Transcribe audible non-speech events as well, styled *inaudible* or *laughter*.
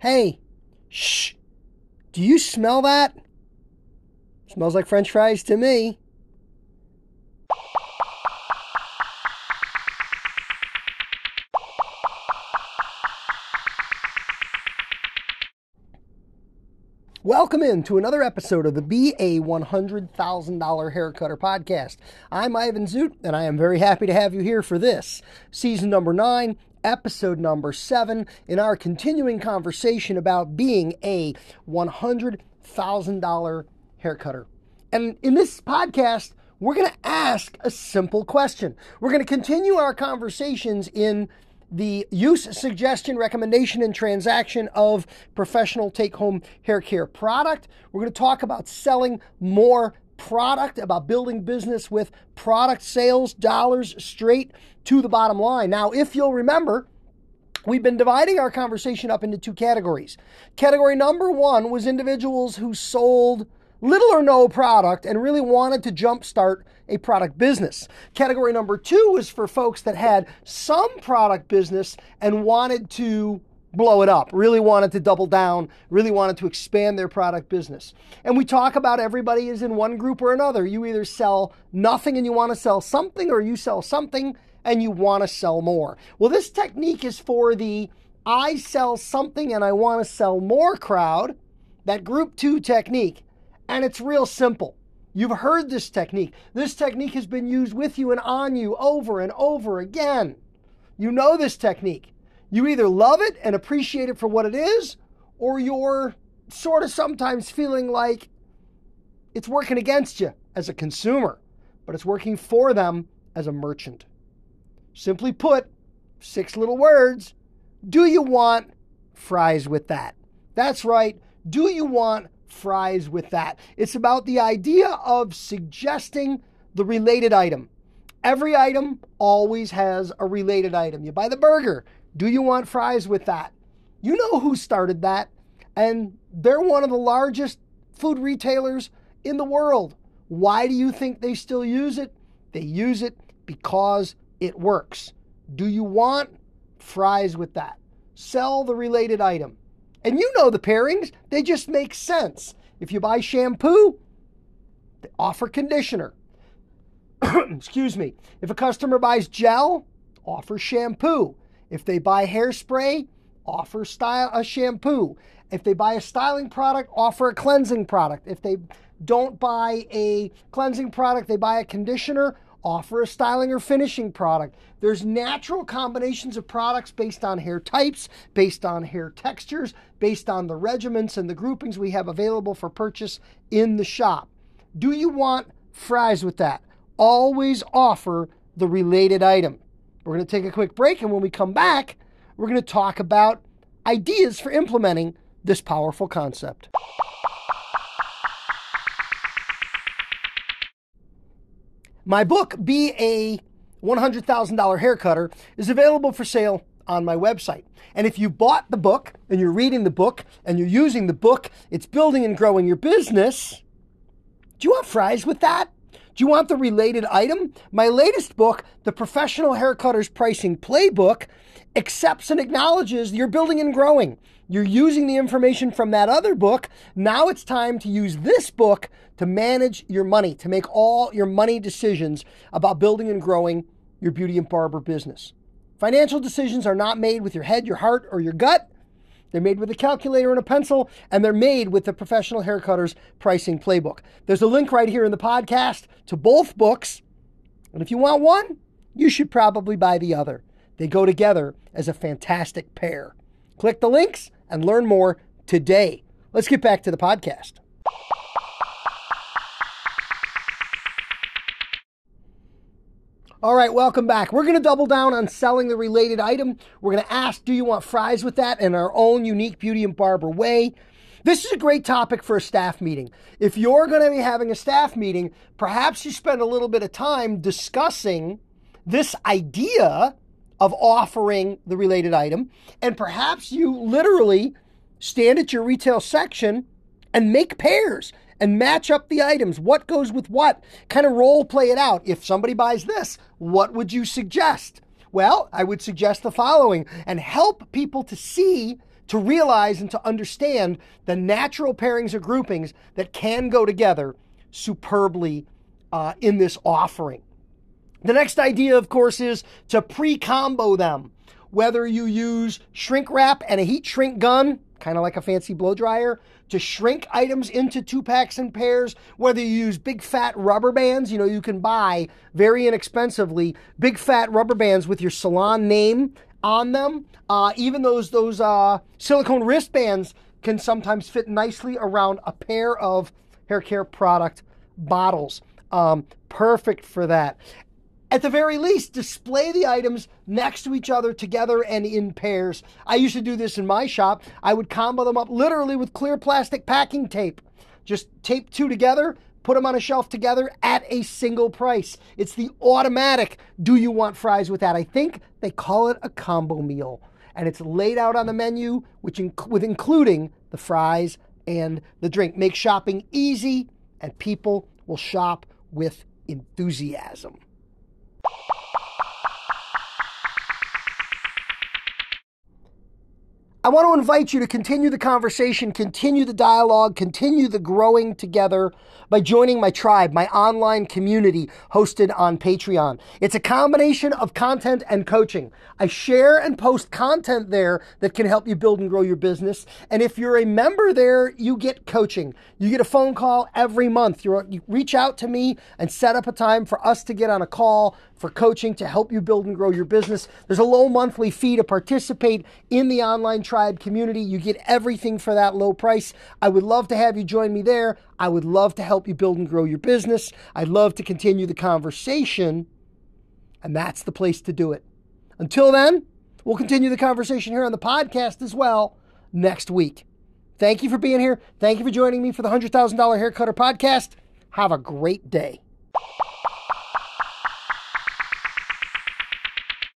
Hey, shh. Do you smell that? Smells like french fries to me. Welcome in to another episode of the Be a $100,000 Haircutter Podcast. I'm Ivan Zoot, and I am very happy to have you here for this, season number nine, episode number seven, in our continuing conversation about being a $100,000 haircutter. And in this podcast, we're going to ask a simple question. We're going to continue our conversations in the use, suggestion, recommendation, and transaction of professional take home hair care product. We're going to talk about selling more product, about building business with product sales dollars straight to the bottom line. Now, if you'll remember, We've been dividing our conversation up into two categories. Category number one was individuals who sold little or no product and really wanted to jumpstart a product business. Category number two was for folks that had some product business and wanted to blow it up, really wanted to double down, really wanted to expand their product business. And we talk about everybody is in one group or another. You either sell nothing and you want to sell something, or you sell something and you want to sell more. Well, this technique is for the I sell something and I want to sell more crowd, that group two technique. And it's real simple. You've heard this technique. This technique has been used with you and on you over and over again. You know this technique. You either love it and appreciate it for what it is, or you're sort of sometimes feeling like it's working against you as a consumer, but it's working for them as a merchant. Simply put, six little words. Do you want fries with that? That's right. Do you want fries with that. It's about the idea of suggesting the related item. Every item always has a related item. You buy the burger. Do you want fries with that? You know who started that, and they're one of the largest food retailers in the world. Why do you think they still use it? They use it because it works. Do you want fries with that? Sell the related item. And you know the pairings, they just make sense. If you buy shampoo, they offer conditioner. *coughs* Excuse me. If a customer buys gel, offer shampoo. If they buy hairspray, offer style a shampoo. If they buy a styling product, offer a cleansing product. If they don't buy a cleansing product, they buy a conditioner, offer a styling or finishing product. There's natural combinations of products based on hair types, based on hair textures, based on the regiments and the groupings we have available for purchase in the shop. Do you want fries with that? Always offer the related item. We're going to take a quick break, and when we come back, we're going to talk about ideas for implementing this powerful concept. My book, Be a $100,000 Haircutter, is available for sale on my website. And if you bought the book and you're reading the book and you're using the book, it's building and growing your business. Do you want fries with that? Do you want the related item? My latest book, The Professional Haircutter's Pricing Playbook, accepts and acknowledges you're building and growing. You're using the information from that other book. Now it's time to use this book to manage your money, to make all your money decisions about building and growing your beauty and barber business. Financial decisions are not made with your head, your heart, or your gut. They're made with a calculator and a pencil, and they're made with the Professional Haircutter's Pricing Playbook. There's a link right here in the podcast to both books. And if you want one, you should probably buy the other. They go together as a fantastic pair. Click the links and learn more today. Let's get back to the podcast. All right, welcome back. We're going to double down on selling the related item. We're going to ask, do you want fries with that in our own unique beauty and barber way? This is a great topic for a staff meeting. If you're going to be having a staff meeting, perhaps you spend a little bit of time discussing this idea of offering the related item. And perhaps you literally stand at your retail section and make pairs and match up the items. What goes with what? Kind of role play it out. If somebody buys this, what would you suggest? Well, I would suggest the following and help people to see to realize and to understand the natural pairings or groupings that can go together superbly uh, in this offering. The next idea, of course, is to pre combo them. Whether you use shrink wrap and a heat shrink gun, kind of like a fancy blow dryer, to shrink items into two packs and pairs, whether you use big fat rubber bands, you know, you can buy very inexpensively big fat rubber bands with your salon name on them. Uh, even those those uh, silicone wristbands can sometimes fit nicely around a pair of hair care product bottles. Um, perfect for that. At the very least, display the items next to each other together and in pairs. I used to do this in my shop. I would combo them up literally with clear plastic packing tape. Just tape two together, put them on a shelf together at a single price. It's the automatic do you want fries with that? I think they call it a combo meal. And it's laid out on the menu, which inc- with including the fries and the drink. Make shopping easy, and people will shop with enthusiasm. I want to invite you to continue the conversation, continue the dialogue, continue the growing together by joining my tribe, my online community hosted on Patreon. It's a combination of content and coaching. I share and post content there that can help you build and grow your business. And if you're a member there, you get coaching. You get a phone call every month. You're, you reach out to me and set up a time for us to get on a call for coaching to help you build and grow your business. There's a low monthly fee to participate in the online tribe community. You get everything for that low price. I would love to have you join me there. I would love to help you build and grow your business. I'd love to continue the conversation, and that's the place to do it. Until then, we'll continue the conversation here on the podcast as well next week. Thank you for being here. Thank you for joining me for the $100,000 Haircutter podcast. Have a great day.